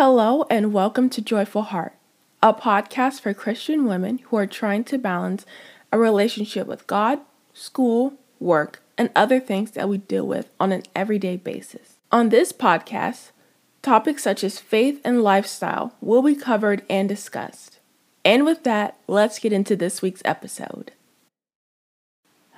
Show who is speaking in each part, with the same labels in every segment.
Speaker 1: Hello, and welcome to Joyful Heart, a podcast for Christian women who are trying to balance a relationship with God, school, work, and other things that we deal with on an everyday basis. On this podcast, topics such as faith and lifestyle will be covered and discussed. And with that, let's get into this week's episode.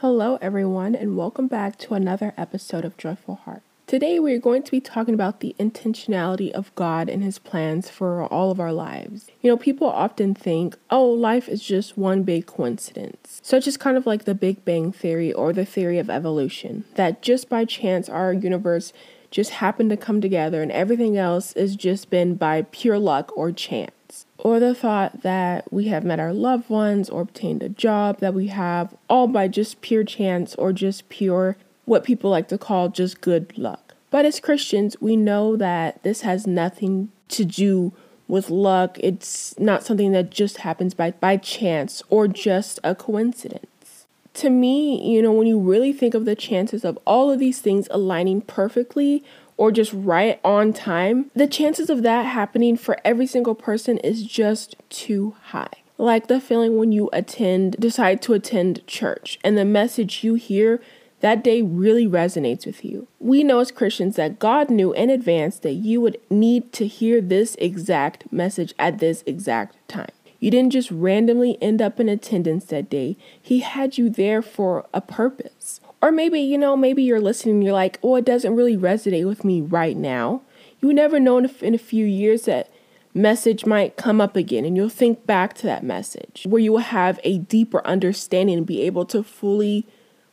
Speaker 1: Hello, everyone, and welcome back to another episode of Joyful Heart. Today, we're going to be talking about the intentionality of God and His plans for all of our lives. You know, people often think, oh, life is just one big coincidence, such as kind of like the Big Bang Theory or the theory of evolution, that just by chance our universe just happened to come together and everything else has just been by pure luck or chance. Or the thought that we have met our loved ones or obtained a job that we have all by just pure chance or just pure what people like to call just good luck. But as Christians, we know that this has nothing to do with luck. It's not something that just happens by, by chance or just a coincidence. To me, you know, when you really think of the chances of all of these things aligning perfectly or just right on time, the chances of that happening for every single person is just too high like the feeling when you attend decide to attend church and the message you hear that day really resonates with you. We know as Christians that God knew in advance that you would need to hear this exact message at this exact time. You didn't just randomly end up in attendance that day, He had you there for a purpose. Or maybe, you know, maybe you're listening and you're like, oh, it doesn't really resonate with me right now. You never know in a few years that message might come up again and you'll think back to that message where you will have a deeper understanding and be able to fully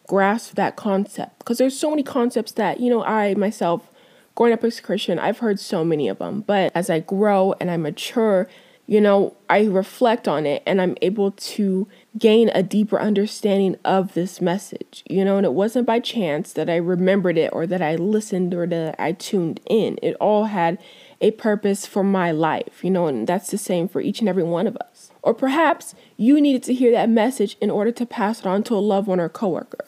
Speaker 1: grasp that concept. Because there's so many concepts that you know I myself growing up as a Christian I've heard so many of them but as I grow and I mature you know I reflect on it and I'm able to gain a deeper understanding of this message you know? And it wasn't by chance that I remembered it or that I listened or that I tuned in. It all had a purpose for my life you know? And that's the same for each and every one of us. Or perhaps you needed to hear that message in order to pass it on to a loved one or coworker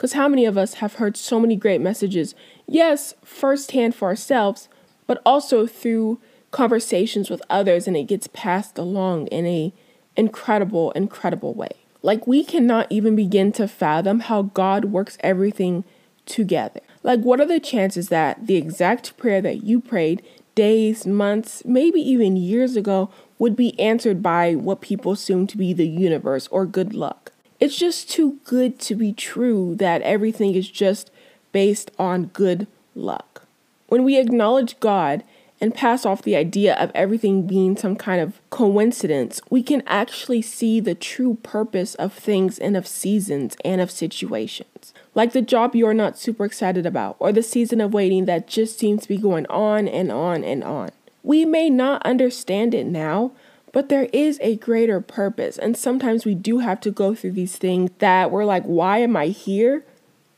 Speaker 1: because how many of us have heard so many great messages? Yes, firsthand for ourselves, but also through conversations with others and it gets passed along in a incredible incredible way. Like we cannot even begin to fathom how God works everything together. Like what are the chances that the exact prayer that you prayed days, months, maybe even years ago would be answered by what people assume to be the universe or good luck? It's just too good to be true that everything is just based on good luck. When we acknowledge God and pass off the idea of everything being some kind of coincidence, we can actually see the true purpose of things and of seasons and of situations. Like the job you're not super excited about, or the season of waiting that just seems to be going on and on and on. We may not understand it now, but there is a greater purpose. And sometimes we do have to go through these things that we're like, why am I here?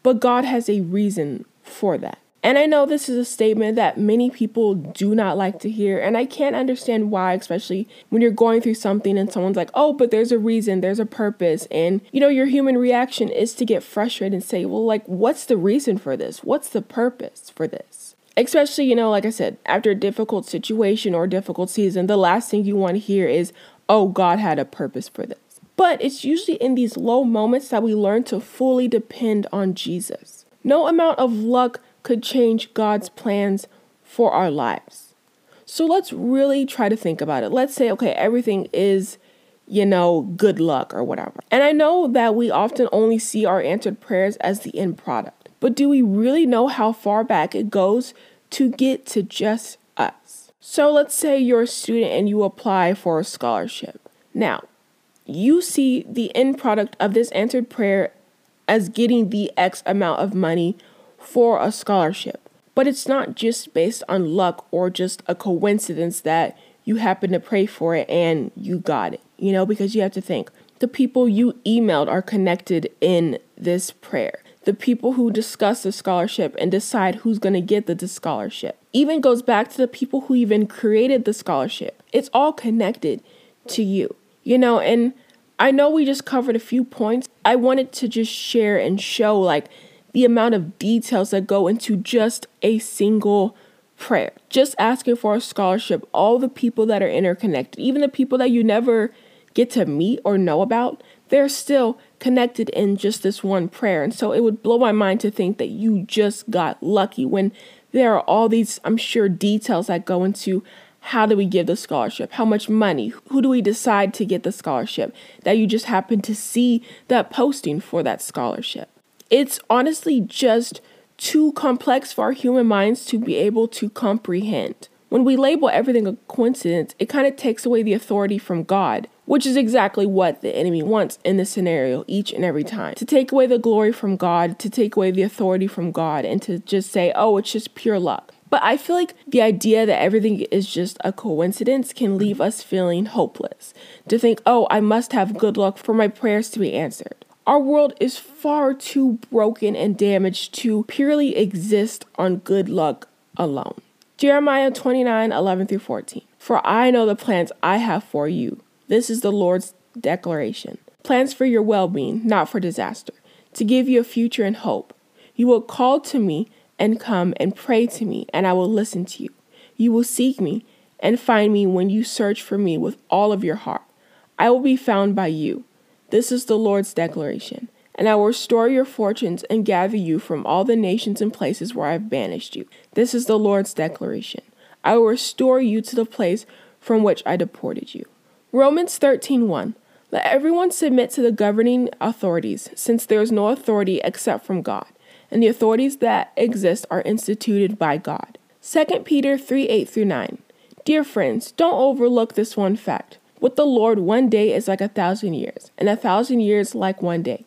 Speaker 1: But God has a reason for that. And I know this is a statement that many people do not like to hear. And I can't understand why, especially when you're going through something and someone's like, oh, but there's a reason, there's a purpose. And, you know, your human reaction is to get frustrated and say, well, like, what's the reason for this? What's the purpose for this? Especially, you know, like I said, after a difficult situation or difficult season, the last thing you want to hear is, oh, God had a purpose for this. But it's usually in these low moments that we learn to fully depend on Jesus. No amount of luck could change God's plans for our lives. So let's really try to think about it. Let's say, okay, everything is, you know, good luck or whatever. And I know that we often only see our answered prayers as the end product. But do we really know how far back it goes to get to just us? So let's say you're a student and you apply for a scholarship. Now, you see the end product of this answered prayer as getting the X amount of money for a scholarship. But it's not just based on luck or just a coincidence that you happen to pray for it and you got it, you know, because you have to think the people you emailed are connected in this prayer the people who discuss the scholarship and decide who's going to get the scholarship. Even goes back to the people who even created the scholarship. It's all connected to you, you know, and I know we just covered a few points. I wanted to just share and show like the amount of details that go into just a single prayer, just asking for a scholarship, all the people that are interconnected, even the people that you never get to meet or know about, they're still connected in just this one prayer. And so it would blow my mind to think that you just got lucky when there are all these, I'm sure, details that go into how do we give the scholarship? How much money? Who do we decide to get the scholarship? That you just happen to see that posting for that scholarship. It's honestly just too complex for our human minds to be able to comprehend. When we label everything a coincidence, it kind of takes away the authority from God, which is exactly what the enemy wants in this scenario each and every time. To take away the glory from God, to take away the authority from God, and to just say, oh, it's just pure luck. But I feel like the idea that everything is just a coincidence can leave us feeling hopeless. To think, oh, I must have good luck for my prayers to be answered. Our world is far too broken and damaged to purely exist on good luck alone. Jeremiah 29 11 through 14. For I know the plans I have for you. This is the Lord's declaration plans for your well being, not for disaster, to give you a future and hope. You will call to me and come and pray to me, and I will listen to you. You will seek me and find me when you search for me with all of your heart. I will be found by you. This is the Lord's declaration. And I will restore your fortunes and gather you from all the nations and places where I have banished you. This is the Lord's declaration. I will restore you to the place from which I deported you. Romans 13:1 Let everyone submit to the governing authorities, since there is no authority except from God, and the authorities that exist are instituted by God. 2 Peter 3 8 through 9. Dear friends, don't overlook this one fact. With the Lord, one day is like a thousand years, and a thousand years like one day.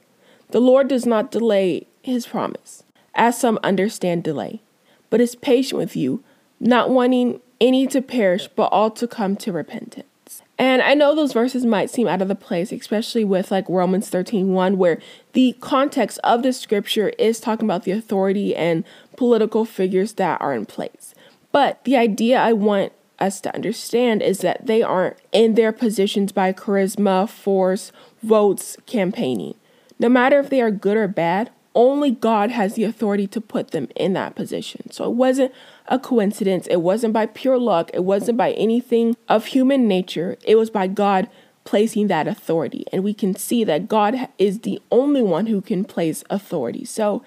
Speaker 1: The Lord does not delay his promise, as some understand delay, but is patient with you, not wanting any to perish, but all to come to repentance. And I know those verses might seem out of the place, especially with like Romans 13 1, where the context of the scripture is talking about the authority and political figures that are in place. But the idea I want us to understand is that they aren't in their positions by charisma, force, votes, campaigning. No matter if they are good or bad, only God has the authority to put them in that position. So it wasn't a coincidence. It wasn't by pure luck. It wasn't by anything of human nature. It was by God placing that authority. And we can see that God is the only one who can place authority. So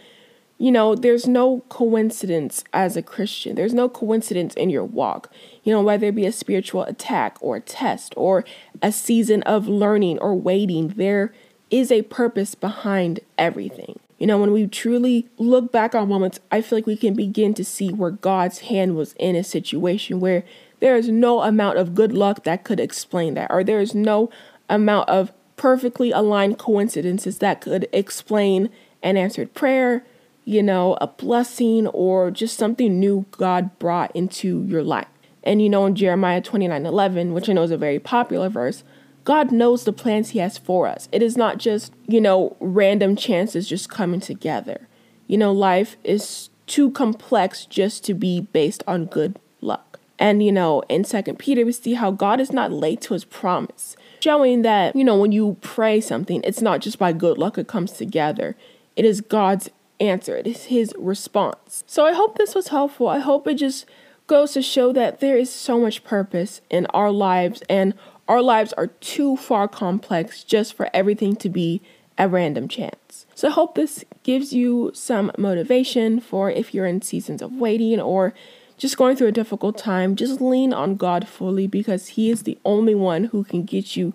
Speaker 1: you know, there's no coincidence as a Christian. There's no coincidence in your walk. You know, whether it be a spiritual attack or a test or a season of learning or waiting, there is a purpose behind everything. You know, when we truly look back on moments, I feel like we can begin to see where God's hand was in a situation where there is no amount of good luck that could explain that, or there is no amount of perfectly aligned coincidences that could explain an answered prayer, you know, a blessing or just something new God brought into your life. And you know, in Jeremiah 29 11, which I know is a very popular verse, God knows the plans He has for us. It is not just, you know, random chances just coming together. You know, life is too complex just to be based on good luck. And, you know, in Second Peter, we see how God is not late to His promise, showing that, you know, when you pray something, it's not just by good luck it comes together. It is God's answer, it is his response. So I hope this was helpful. I hope it just goes to show that there is so much purpose in our lives, and our lives are too far complex just for everything to be a random chance. So I hope this gives you some motivation for if you're in seasons of waiting or just going through a difficult time, just lean on God fully because He is the only one who can get you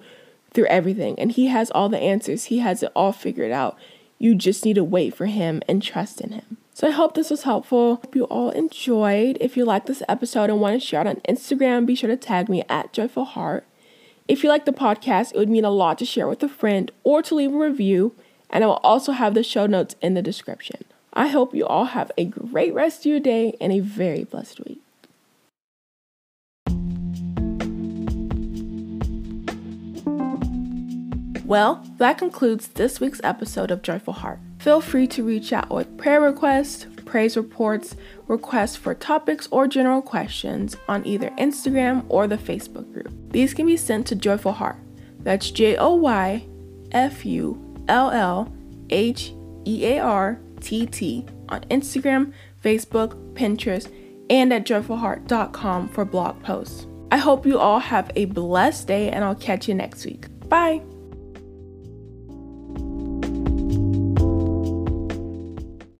Speaker 1: through everything. And He has all the answers, He has it all figured out. You just need to wait for Him and trust in Him. So I hope this was helpful. Hope you all enjoyed. If you like this episode and want to share it on Instagram, be sure to tag me at Joyful Heart. If you like the podcast, it would mean a lot to share with a friend or to leave a review, and I will also have the show notes in the description. I hope you all have a great rest of your day and a very blessed week. Well, that concludes this week's episode of Joyful Heart. Feel free to reach out with prayer requests, praise reports, requests for topics, or general questions on either Instagram or the Facebook. These can be sent to Joyful Heart. That's J O Y F U L L H E A R T T on Instagram, Facebook, Pinterest, and at joyfullheartt.com for blog posts. I hope you all have a blessed day, and I'll catch you next week. Bye.